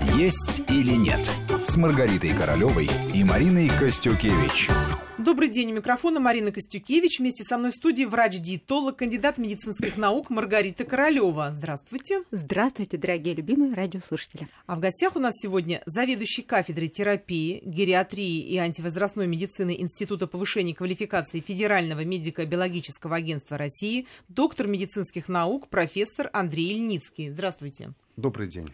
«Есть или нет» с Маргаритой Королевой и Мариной Костюкевич. Добрый день. У микрофона Марина Костюкевич. Вместе со мной в студии врач-диетолог, кандидат медицинских наук Маргарита Королева. Здравствуйте. Здравствуйте, дорогие любимые радиослушатели. А в гостях у нас сегодня заведующий кафедрой терапии, гериатрии и антивозрастной медицины Института повышения квалификации Федерального медико-биологического агентства России, доктор медицинских наук, профессор Андрей Ильницкий. Здравствуйте. Добрый день.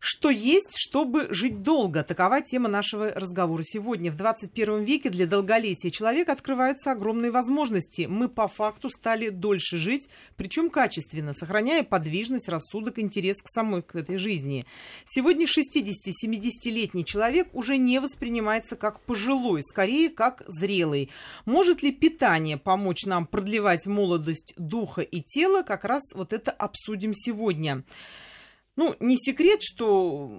Что есть, чтобы жить долго? Такова тема нашего разговора сегодня. В 21 веке для долголетия человека открываются огромные возможности. Мы по факту стали дольше жить, причем качественно, сохраняя подвижность, рассудок, интерес к самой к этой жизни. Сегодня 60-70-летний человек уже не воспринимается как пожилой, скорее как зрелый. Может ли питание помочь нам продлевать молодость духа и тела? Как раз вот это обсудим сегодня. Ну, не секрет, что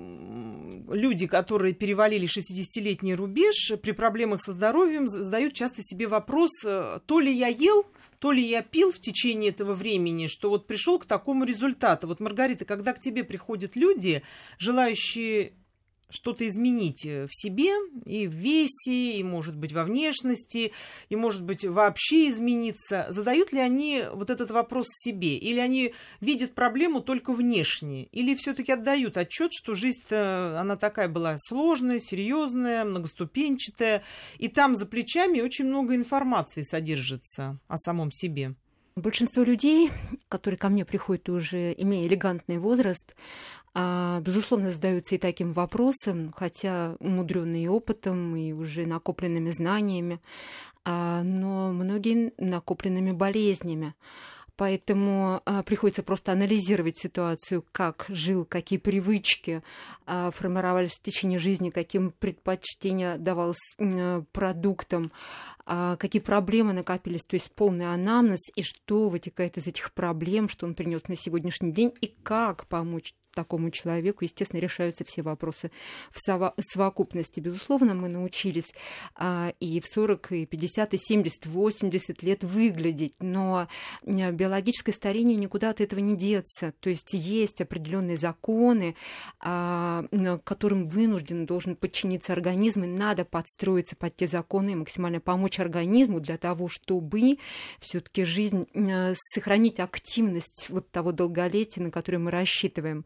люди, которые перевалили 60-летний рубеж, при проблемах со здоровьем задают часто себе вопрос, э, то ли я ел, то ли я пил в течение этого времени, что вот пришел к такому результату. Вот, Маргарита, когда к тебе приходят люди, желающие что-то изменить э, в себе и в весе, и, может быть, во внешности, и, может быть, вообще измениться. Задают ли они вот этот вопрос себе? Или они видят проблему только внешне? Или все-таки отдают отчет, что жизнь она такая была сложная, серьезная, многоступенчатая, и там за плечами очень много информации содержится о самом себе? Большинство людей, которые ко мне приходят уже имея элегантный возраст, а, безусловно, задаются и таким вопросом, хотя умудренные опытом и уже накопленными знаниями, а, но многие накопленными болезнями. Поэтому а, приходится просто анализировать ситуацию, как жил, какие привычки а, формировались в течение жизни, каким предпочтения давалось а, продуктам, а, какие проблемы накопились, то есть полный анамнез, и что вытекает из этих проблем, что он принес на сегодняшний день, и как помочь такому человеку, естественно, решаются все вопросы в совокупности. Безусловно, мы научились а, и в 40, и 50, и 70, 80 лет выглядеть, но а, биологическое старение никуда от этого не деться. То есть есть определенные законы, а, которым вынужден должен подчиниться организм, и надо подстроиться под те законы и максимально помочь организму для того, чтобы все-таки жизнь а, сохранить активность вот того долголетия, на которое мы рассчитываем.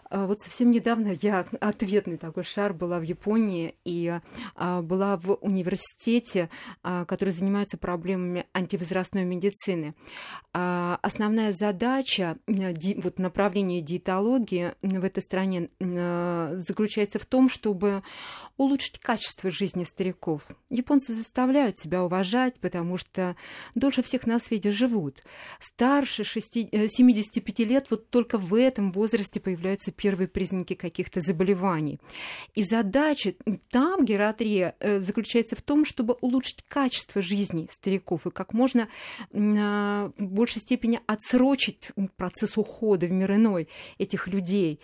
вот совсем недавно я ответный такой шар была в Японии и а, была в университете, а, который занимается проблемами антивозрастной медицины. Основная задача вот направления диетологии в этой стране заключается в том, чтобы улучшить качество жизни стариков. Японцы заставляют себя уважать, потому что дольше всех на свете живут. Старше 6, 75 лет вот только в этом возрасте появляются первые признаки каких-то заболеваний. И задача там, гератрия, э, заключается в том, чтобы улучшить качество жизни стариков и как можно а, в большей степени отсрочить процесс ухода в мир иной этих людей.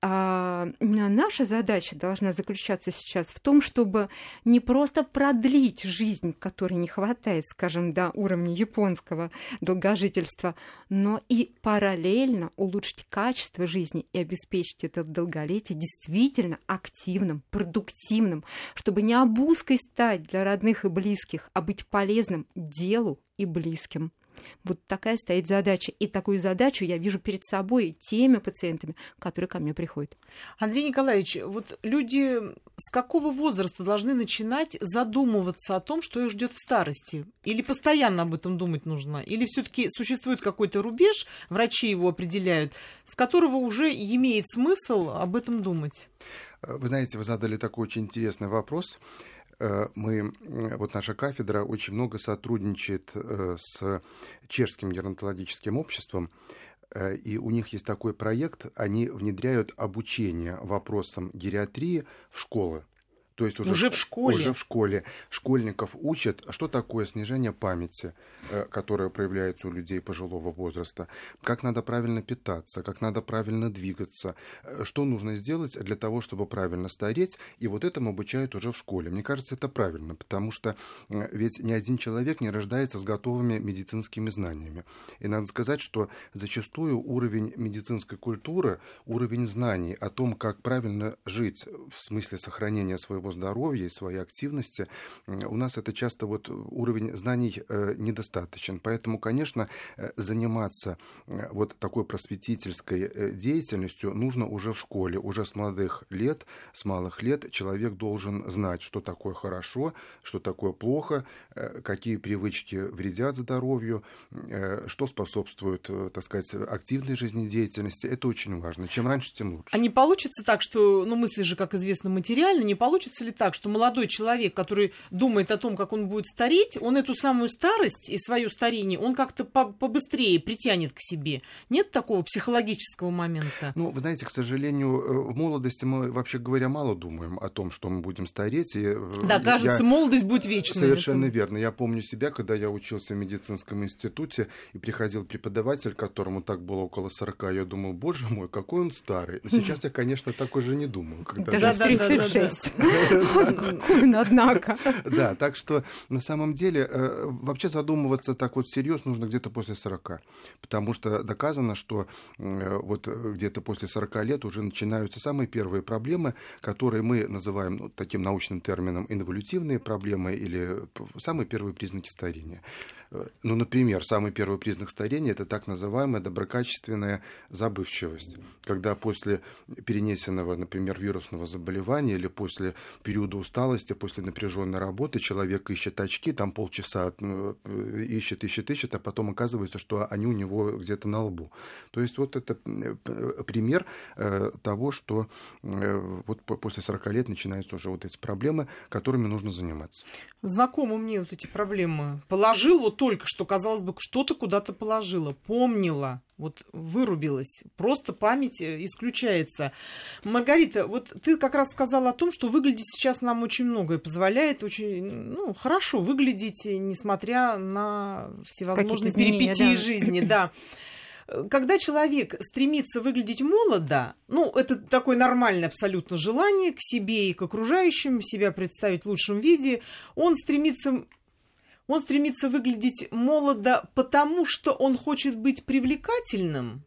А наша задача должна заключаться сейчас в том, чтобы не просто продлить жизнь, которой не хватает, скажем, до уровня японского долгожительства, но и параллельно улучшить качество жизни и обеспечить это долголетие действительно активным, продуктивным, чтобы не обузкой стать для родных и близких, а быть полезным делу и близким. Вот такая стоит задача. И такую задачу я вижу перед собой теми пациентами, которые ко мне приходят. Андрей Николаевич, вот люди с какого возраста должны начинать задумываться о том, что их ждет в старости? Или постоянно об этом думать нужно? Или все-таки существует какой-то рубеж, врачи его определяют, с которого уже имеет смысл об этом думать? Вы знаете, вы задали такой очень интересный вопрос. Э, мы, вот наша кафедра очень много сотрудничает э, с чешским геронтологическим обществом, э, и у них есть такой проект, они внедряют обучение вопросам гериатрии в школы. То есть уже, уже в школе. Уже в школе. Школьников учат, что такое снижение памяти, э, которое проявляется у людей пожилого возраста, как надо правильно питаться, как надо правильно двигаться, э, что нужно сделать для того, чтобы правильно стареть. И вот этому обучают уже в школе. Мне кажется, это правильно, потому что э, ведь ни один человек не рождается с готовыми медицинскими знаниями. И надо сказать, что зачастую уровень медицинской культуры, уровень знаний о том, как правильно жить в смысле сохранения своего своего здоровья и своей активности, у нас это часто вот уровень знаний э, недостаточен. Поэтому, конечно, э, заниматься э, вот такой просветительской деятельностью нужно уже в школе, уже с молодых лет, с малых лет человек должен знать, что такое хорошо, что такое плохо, какие привычки вредят здоровью, что способствует, так сказать, активной жизнедеятельности. Это очень важно. Чем раньше, тем лучше. А не получится так, что, ну, мысли же, как известно, материально, не получится получится ли так, что молодой человек, который думает о том, как он будет стареть, он эту самую старость и свое старение, он как-то побыстрее притянет к себе? Нет такого психологического момента? Ну, вы знаете, к сожалению, э, в молодости мы, вообще говоря, мало думаем о том, что мы будем стареть. И э, да, кажется, я... молодость будет вечной. Совершенно это... верно. Я помню себя, когда я учился в медицинском институте, и приходил преподаватель, которому так было около 40, я думал, боже мой, какой он старый. Но сейчас я, конечно, так уже не думаю. Когда Даже 36. Однако. Да, так что на самом деле э, вообще задумываться так вот всерьез нужно где-то после 40. Потому что доказано, что э, вот где-то после 40 лет уже начинаются самые первые проблемы, которые мы называем ну, таким научным термином инволютивные проблемы или самые первые признаки старения. Э, ну, например, самый первый признак старения – это так называемая доброкачественная забывчивость. Когда после перенесенного, например, вирусного заболевания или после периода усталости, после напряженной работы человек ищет очки, там полчаса э, ищет, ищет, ищет, а потом оказывается, что они у него где-то на лбу. То есть вот это э, пример того, что вот после 40 лет начинаются уже вот эти проблемы, которыми нужно заниматься. Знакомы мне вот эти проблемы. Положил вот только что, казалось бы, что-то куда-то положила, помнила, вот вырубилась. Просто память э, исключается. Маргарита, вот ты как раз сказала о том, что выглядеть сейчас нам очень многое позволяет, очень ну, хорошо выглядеть, несмотря на всевозможные перипетии да. жизни. Да когда человек стремится выглядеть молодо, ну, это такое нормальное абсолютно желание к себе и к окружающим, себя представить в лучшем виде, он стремится он стремится выглядеть молодо, потому что он хочет быть привлекательным?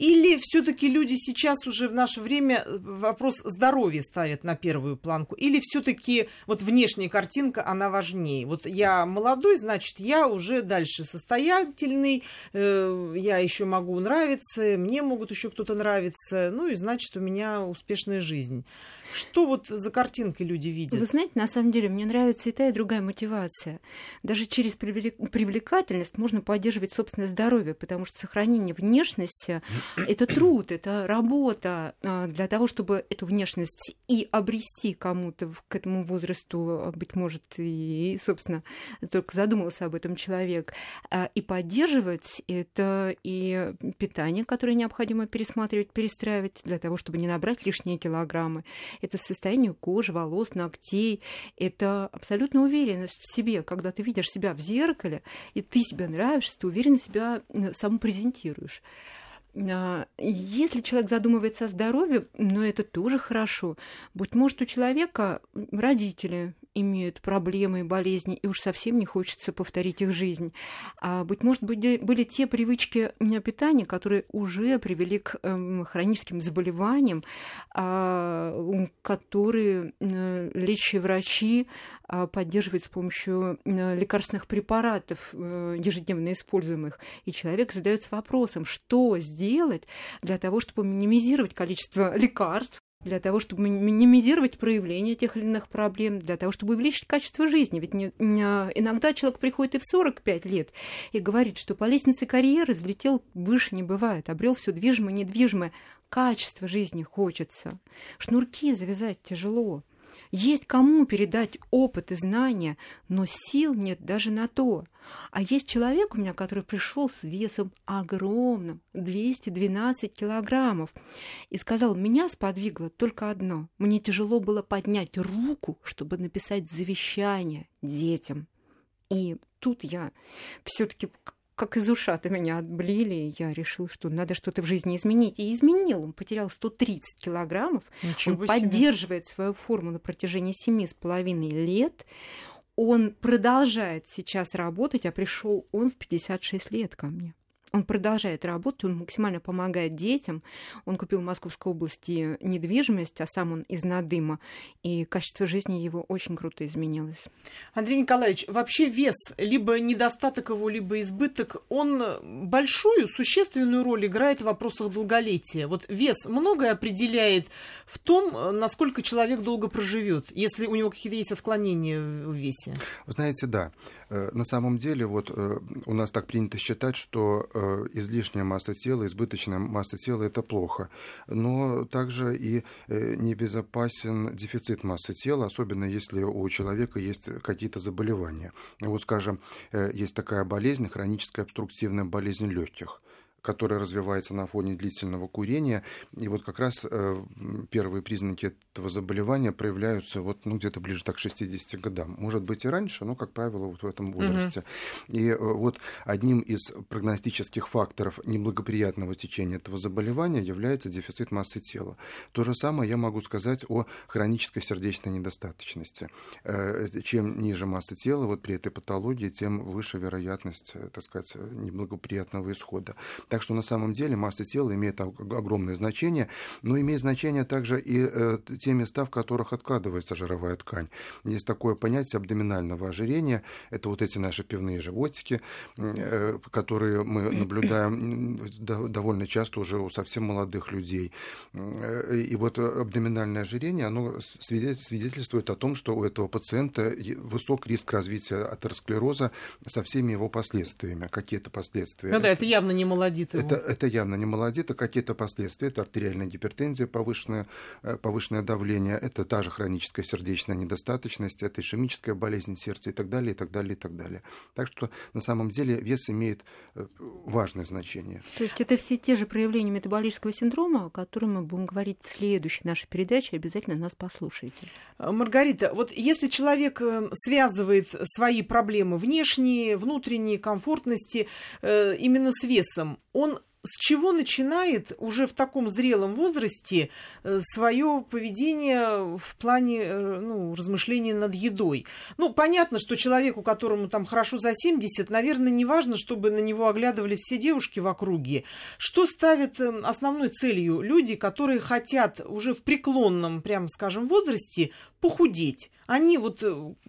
Или все-таки люди сейчас уже в наше время э, вопрос здоровья ставят на первую планку? Или все-таки вот внешняя картинка, она важнее? Вот я молодой, значит, я уже дальше состоятельный, э, я еще могу нравиться, мне могут еще кто-то нравиться, ну и значит, у меня успешная жизнь. Что вот за картинкой люди видят? Вы знаете, на самом деле мне нравится и та, и другая мотивация. Даже через привлекательность можно поддерживать собственное здоровье, потому что сохранение внешности – это труд, это работа а, для того, чтобы эту внешность и обрести кому-то к этому возрасту, а, быть может, и, собственно, только задумался об этом человек, а, и поддерживать это и питание, которое необходимо пересматривать, перестраивать для того, чтобы не набрать лишние килограммы это состояние кожи, волос, ногтей, это абсолютная уверенность в себе, когда ты видишь себя в зеркале, и ты себе нравишься, ты уверенно себя сам презентируешь. А, если человек задумывается о здоровье, но это тоже хорошо. Быть может, у человека родители имеют проблемы и болезни, и уж совсем не хочется повторить их жизнь. А, быть может, были, те привычки питания, которые уже привели к э, хроническим заболеваниям, э, которые э, лечащие врачи э, поддерживают с помощью э, лекарственных препаратов, э, ежедневно используемых. И человек задается вопросом, что сделать для того, чтобы минимизировать количество лекарств, для того, чтобы минимизировать проявление тех или иных проблем, для того, чтобы увеличить качество жизни. Ведь не, не, иногда человек приходит и в 45 лет и говорит, что по лестнице карьеры взлетел выше не бывает, обрел все движимое, недвижимое. Качество жизни хочется. Шнурки завязать тяжело. Есть кому передать опыт и знания, но сил нет даже на то. А есть человек у меня, который пришел с весом огромным, 212 килограммов, и сказал, меня сподвигло только одно. Мне тяжело было поднять руку, чтобы написать завещание детям. И тут я все-таки как из ушата меня отблили, я решил, что надо что-то в жизни изменить. И изменил. Он потерял 130 килограммов. Ничего он себе. поддерживает свою форму на протяжении семи с половиной лет. Он продолжает сейчас работать, а пришел он в 56 лет ко мне он продолжает работать, он максимально помогает детям. Он купил в Московской области недвижимость, а сам он из Надыма, и качество жизни его очень круто изменилось. Андрей Николаевич, вообще вес, либо недостаток его, либо избыток, он большую, существенную роль играет в вопросах долголетия. Вот вес многое определяет в том, насколько человек долго проживет, если у него какие-то есть отклонения в весе. Вы знаете, да. Э, на самом деле, вот э, у нас так принято считать, что э, излишняя масса тела, избыточная масса тела – это плохо. Но также и небезопасен дефицит массы тела, особенно если у человека есть какие-то заболевания. Вот, скажем, есть такая болезнь, хроническая обструктивная болезнь легких которая развивается на фоне длительного курения. И вот как раз э, первые признаки этого заболевания проявляются вот, ну, где-то ближе так, к 60 годам. Может быть и раньше, но, как правило, вот в этом возрасте. Угу. И э, вот одним из прогностических факторов неблагоприятного течения этого заболевания является дефицит массы тела. То же самое я могу сказать о хронической сердечной недостаточности. Э, чем ниже масса тела вот при этой патологии, тем выше вероятность, так сказать, неблагоприятного исхода. Так что на самом деле масса тела имеет огромное значение, но имеет значение также и э, те места, в которых откладывается жировая ткань. Есть такое понятие абдоминального ожирения. Это вот эти наши пивные животики, э, которые мы наблюдаем довольно часто уже у совсем молодых людей. Э, и вот абдоминальное ожирение, оно свидетельствует о том, что у этого пациента высок риск развития атеросклероза со всеми его последствиями. Какие-то последствия. Ну да, это явно не молодец молодит его. Это, это явно не молодит, а какие-то последствия. Это артериальная гипертензия, повышенное, э, повышенное давление, это та же хроническая сердечная недостаточность, это ишемическая болезнь сердца и так далее, и так далее, и так далее. Так что на самом деле вес имеет э, важное значение. То есть это все те же проявления метаболического синдрома, о которых мы будем говорить в следующей нашей передаче. Обязательно нас послушайте. Э, Маргарита, вот если человек связывает свои проблемы внешние, внутренние, комфортности именно с весом, он с чего начинает уже в таком зрелом возрасте э, свое поведение в плане э, ну, размышления над едой? Ну, понятно, что человеку, которому там хорошо за 70, наверное, не важно, чтобы на него оглядывались все девушки в округе. Что ставят э, основной целью люди, которые хотят уже в преклонном, прямо скажем, возрасте похудеть? Они вот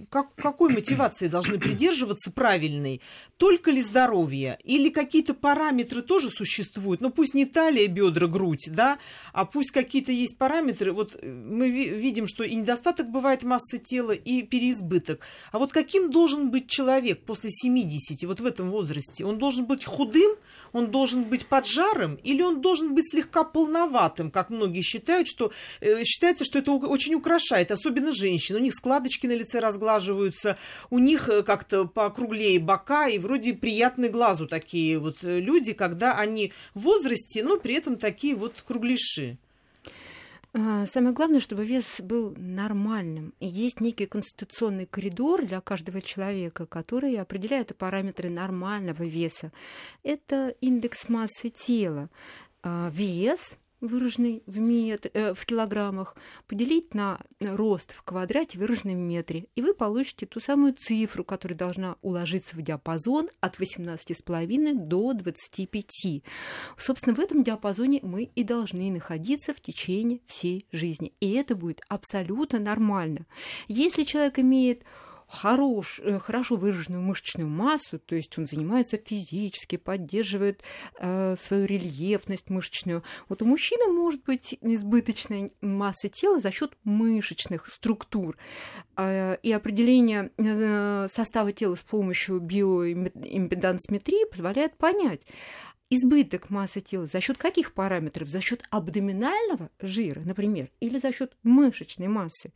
как, какой мотивации должны придерживаться правильной? Только ли здоровье? Или какие-то параметры тоже существуют? Существует. Ну, пусть не талия, бедра, грудь, да, а пусть какие-то есть параметры. Вот э, мы видим, что и недостаток бывает массы тела, и переизбыток. А вот каким должен быть человек после 70, вот в этом возрасте? Он должен быть худым, он должен быть поджарым, или он должен быть слегка полноватым, как многие считают, что э, считается, что это очень украшает, особенно женщин. У них складочки на лице разглаживаются, у них э, как-то покруглее бока, и вроде приятные глазу такие вот люди, когда они в возрасте, но при этом такие вот кругляши. А, самое главное, чтобы вес был нормальным. И есть некий конституционный коридор для каждого человека, который определяет параметры нормального веса. Это индекс массы тела. А, вес выраженный в, метр, э, в килограммах, поделить на рост в квадрате, выраженный в метре, и вы получите ту самую цифру, которая должна уложиться в диапазон от 18,5 до 25. Собственно, в этом диапазоне мы и должны находиться в течение всей жизни. И это будет абсолютно нормально. Если человек имеет хорош, э, хорошо выраженную мышечную массу, то есть он занимается физически, поддерживает э, свою рельефность мышечную. Вот у мужчины может быть избыточная масса тела за счет мышечных структур. Э, и определение э, состава тела с помощью биоимпедансметрии позволяет понять, избыток массы тела за счет каких параметров? За счет абдоминального жира, например, или за счет мышечной массы?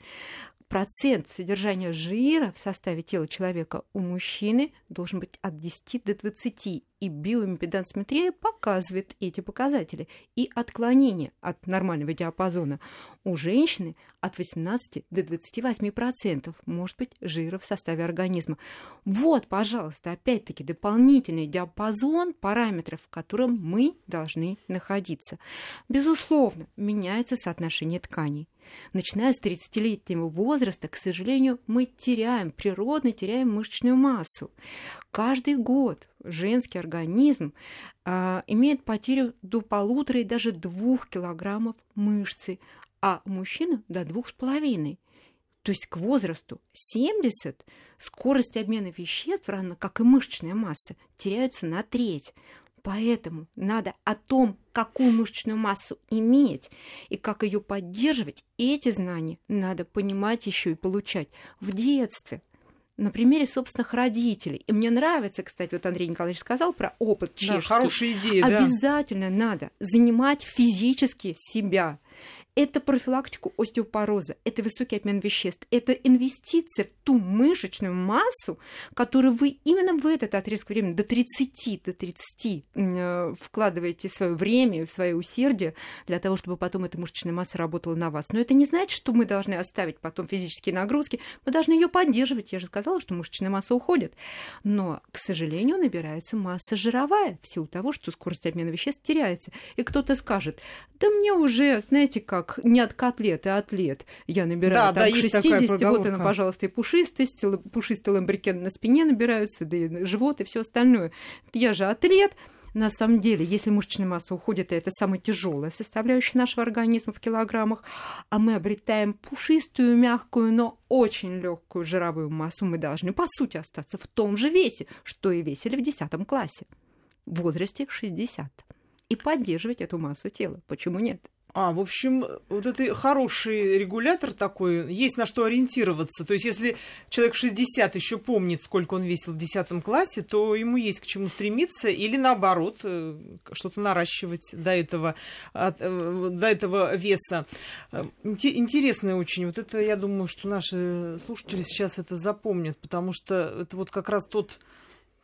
Процент содержания жира в составе тела человека у мужчины должен быть от 10 до 20 и биоимпедансметрия показывает эти показатели. И отклонение от нормального диапазона у женщины от 18 до 28% может быть жира в составе организма. Вот, пожалуйста, опять-таки дополнительный диапазон параметров, в котором мы должны находиться. Безусловно, меняется соотношение тканей. Начиная с 30-летнего возраста, к сожалению, мы теряем, природно теряем мышечную массу. Каждый год женский организм а, имеет потерю до полутора и даже двух килограммов мышцы, а мужчина до двух с половиной. То есть к возрасту 70 скорость обмена веществ, равно как и мышечная масса, теряются на треть. Поэтому надо о том, какую мышечную массу иметь и как ее поддерживать, эти знания надо понимать еще и получать в детстве на примере собственных родителей. И мне нравится, кстати, вот Андрей Николаевич сказал про опыт чешский. Да, хорошая идея, Обязательно да. надо занимать физически себя это профилактику остеопороза, это высокий обмен веществ, это инвестиция в ту мышечную массу, которую вы именно в этот отрезок времени до 30, до 30 э, вкладываете свое время, свое усердие для того, чтобы потом эта мышечная масса работала на вас. Но это не значит, что мы должны оставить потом физические нагрузки, мы должны ее поддерживать. Я же сказала, что мышечная масса уходит. Но, к сожалению, набирается масса жировая в силу того, что скорость обмена веществ теряется. И кто-то скажет, да мне уже, знаете как, как не от котлет, а атлет. Я набираю да, там да, к 60, вот она, пожалуйста, и пушистость, пушистый ламбрикен на спине набираются, да и живот, и все остальное. Я же атлет, на самом деле, если мышечная масса уходит, это самая тяжелая составляющая нашего организма в килограммах, а мы обретаем пушистую, мягкую, но очень легкую жировую массу, мы должны, по сути, остаться в том же весе, что и весили в 10 классе, в возрасте 60. И поддерживать эту массу тела. Почему нет? А, в общем, вот это хороший регулятор такой, есть на что ориентироваться. То есть, если человек 60 еще помнит, сколько он весил в 10 классе, то ему есть к чему стремиться, или наоборот, э, что-то наращивать до этого, от, э, до этого веса. Интересно очень. Вот это, я думаю, что наши слушатели сейчас это запомнят, потому что это вот как раз тот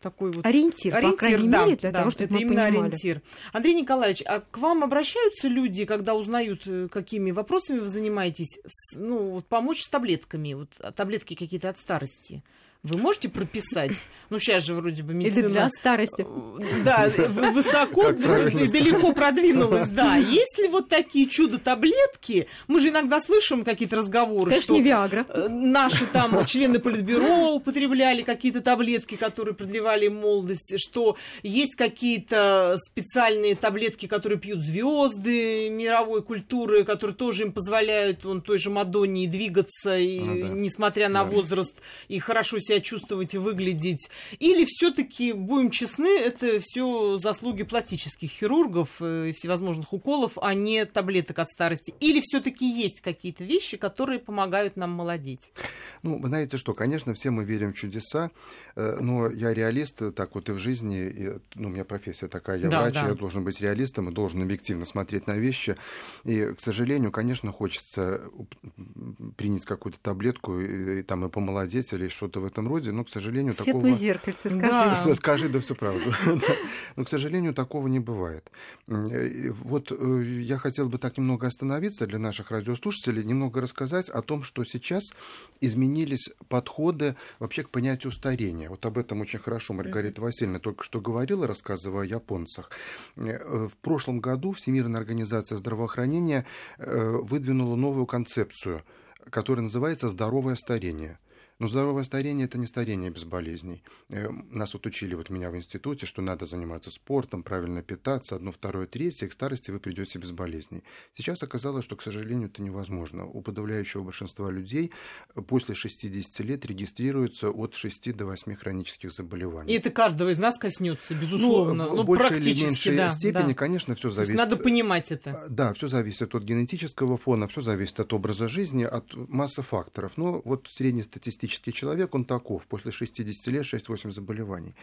такой вот ориентир, ориентир по крайней да, мере, для да, того, чтобы это мы именно понимали. ориентир. Андрей Николаевич, а к вам обращаются люди, когда узнают, э, какими вопросами вы занимаетесь, ну, вот помочь с таблетками, вот а таблетки какие-то от старости? Вы можете прописать? Ну, сейчас же вроде бы медицина... Или для старости. Э, да, высоко, далеко продвинулась, да. Есть ли вот такие чудо-таблетки? Мы же иногда слышим какие-то разговоры, Конечно, что... не Виагра. Э, наши там члены Политбюро употребляли какие-то таблетки, которые продлевали молодость, что есть какие-то специальные таблетки, которые пьют звезды мировой культуры, которые тоже им позволяют, он той же Мадонне, двигаться, и, ну, да. несмотря на да. возраст, и хорошо себя себя чувствовать и выглядеть? Или все-таки, будем честны, это все заслуги пластических хирургов э, и всевозможных уколов, а не таблеток от старости? Или все-таки есть какие-то вещи, которые помогают нам молодеть? Ну, вы знаете что, конечно, все мы верим в чудеса, э, но я реалист, так вот и в жизни, и, ну, у меня профессия такая, я да, врач, да. я должен быть реалистом и должен объективно смотреть на вещи. И, к сожалению, конечно, хочется принять какую-то таблетку и, и там и помолодеть или что-то в этом этом роде, но, к сожалению, Светлое такого... зеркальце, скажи. Да. Скажи, да всю правду. Но, к сожалению, такого не бывает. Вот э, я хотел бы так немного остановиться для наших радиослушателей, немного рассказать о том, что сейчас изменились подходы вообще к понятию старения. Вот об этом очень хорошо Маргарита Васильевна только что говорила, рассказывая о японцах. Э, в прошлом году Всемирная организация здравоохранения э, выдвинула новую концепцию, которая называется «здоровое старение». Но здоровое старение – это не старение без болезней. Э, нас вот учили, вот меня в институте, что надо заниматься спортом, правильно питаться, одно, второе, третье, и к старости вы придете без болезней. Сейчас оказалось, что, к сожалению, это невозможно. У подавляющего большинства людей после 60 лет регистрируется от 6 до 8 хронических заболеваний. И это каждого из нас коснется, безусловно. Ну, ну, в большей или меньшей да, степени, да. конечно, все зависит. Надо понимать это. Да, все зависит от генетического фона, все зависит от образа жизни, от массы факторов. Но вот среднестатистический психический человек, он таков. После 60 лет 6-8 заболеваний.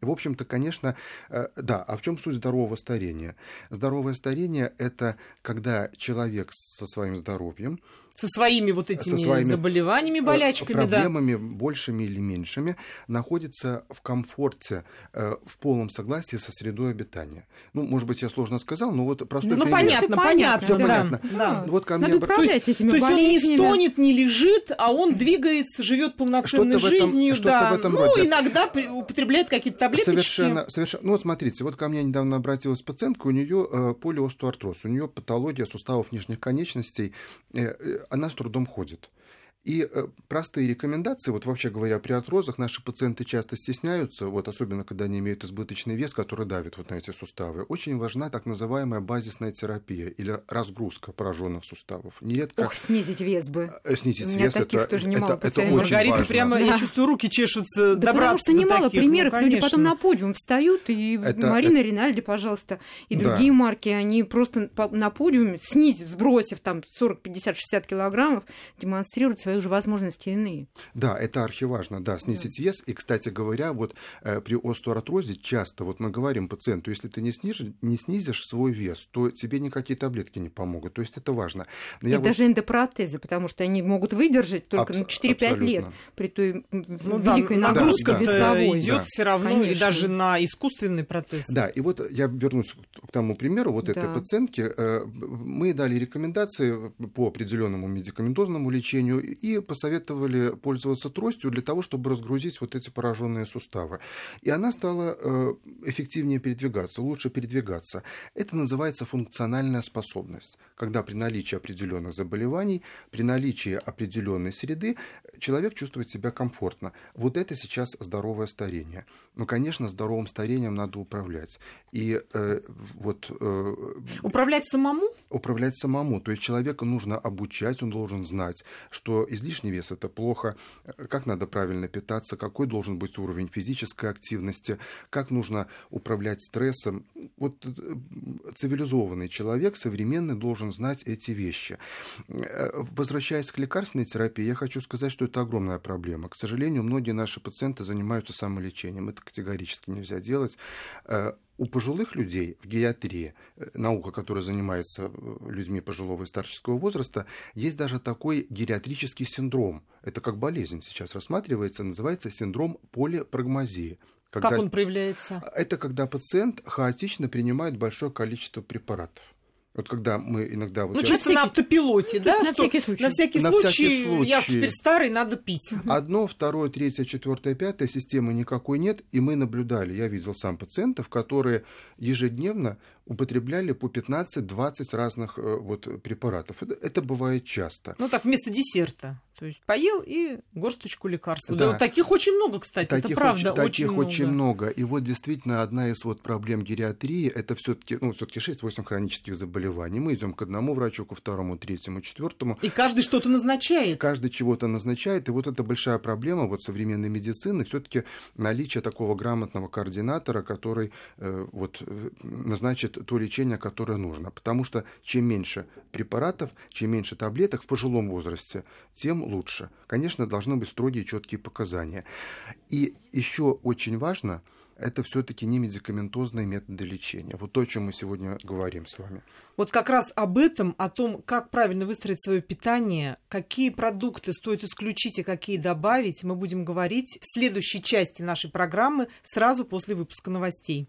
В общем-то, конечно, э, да, а в чем суть здорового старения? Здоровое старение – это когда человек со своим здоровьем со своими вот этими со своими заболеваниями, болячками, проблемами да. большими или меньшими, находится в комфорте, в полном согласии со средой обитания. Ну, может быть, я сложно сказал, но вот просто ну, понятно, понятно, все да. понятно. Да. Вот ко мне Надо то есть, этими то есть он не стонет, не лежит, а он двигается, живет полноценной что жизнью, что да. В этом ну, роде. иногда употребляет какие-то таблетки. Совершенно, совершенно. Ну, вот смотрите, вот ко мне недавно обратилась пациентка, у нее э, полиостеоартроз, у нее патология суставов нижних конечностей, э, э, она с трудом ходит. И э, простые рекомендации, вот вообще говоря, при артрозах наши пациенты часто стесняются, вот особенно когда они имеют избыточный вес, который давит вот на эти суставы. Очень важна так называемая базисная терапия или разгрузка пораженных суставов. Нередко... Ох, снизить вес бы. Э, снизить вес это, тоже немало это, это очень Маргарита, важно. прямо, да. я чувствую, руки чешутся да добраться потому что немало таких. примеров, ну, люди потом на подиум встают, и это, Марина это... Ринальди, пожалуйста, и да. другие марки, они просто на подиуме, снизив, сбросив там 40, 50, 60 килограммов, демонстрируют свои уже возможности иные. Да, это архиважно, да, снизить да. вес. И, кстати говоря, вот э, при остеоартрозе часто, вот мы говорим пациенту, если ты не снижишь, не снизишь свой вес, то тебе никакие таблетки не помогут. То есть это важно. Но и вот... даже эндопротезы, потому что они могут выдержать только Абс- на 4-5 лет при той ну, великой да, нагрузке да, весовой. идет да. все равно Конечно. и даже на искусственный протез. Да, и вот я вернусь к тому примеру вот да. этой пациентки. Э, мы дали рекомендации по определенному медикаментозному лечению и посоветовали советовали пользоваться тростью для того, чтобы разгрузить вот эти пораженные суставы. И она стала э, эффективнее передвигаться, лучше передвигаться. Это называется функциональная способность, когда при наличии определенных заболеваний, при наличии определенной среды человек чувствует себя комфортно. Вот это сейчас здоровое старение. Ну, конечно, здоровым старением надо управлять. И э, вот... Э, управлять самому? Управлять самому. То есть человека нужно обучать, он должен знать, что излишний вес это плохо, как надо правильно питаться, какой должен быть уровень физической активности, как нужно управлять стрессом. Вот э, цивилизованный человек, современный, должен знать эти вещи. Э, возвращаясь к лекарственной терапии, я хочу сказать, что это огромная проблема. К сожалению, многие наши пациенты занимаются самолечением. Это категорически нельзя делать. У пожилых людей в гериатрии, э, наука, которая занимается э, людьми пожилого и старческого возраста, есть даже такой гериатрический синдром. Это как болезнь сейчас рассматривается, называется синдром полипрагмазии. Когда... Как он проявляется? Это когда пациент хаотично принимает большое количество препаратов. Вот когда мы иногда... Вот ну, чисто всякий... на автопилоте, да? На всякий случай. На всякий, на случай, всякий случай. Я теперь старый, надо пить. Одно, второе, третье, четвертое, пятое, системы никакой нет. И мы наблюдали, я видел сам пациентов, которые ежедневно употребляли по 15-20 разных э, вот, препаратов. Это, это бывает часто. Ну так, вместо десерта. То есть поел и горсточку лекарств. Да. да таких очень много, кстати, таких это правда. Очень, таких очень, очень много. И вот действительно одна из вот проблем гериатрии это все-таки ну, все-таки 6-8 хронических заболеваний. Мы идем к одному врачу, ко второму, третьему, четвертому. И каждый что-то назначает. Каждый чего-то назначает. И вот это большая проблема вот современной медицины, все-таки наличие такого грамотного координатора, который э, вот э, то лечение, которое нужно. Потому что чем меньше препаратов, чем меньше таблеток в пожилом возрасте, тем лучше. Конечно, должны быть строгие, четкие показания. И еще очень важно, это все-таки не медикаментозные методы лечения. Вот то, о чем мы сегодня говорим с вами. Вот как раз об этом, о том, как правильно выстроить свое питание, какие продукты стоит исключить и какие добавить, мы будем говорить в следующей части нашей программы сразу после выпуска новостей.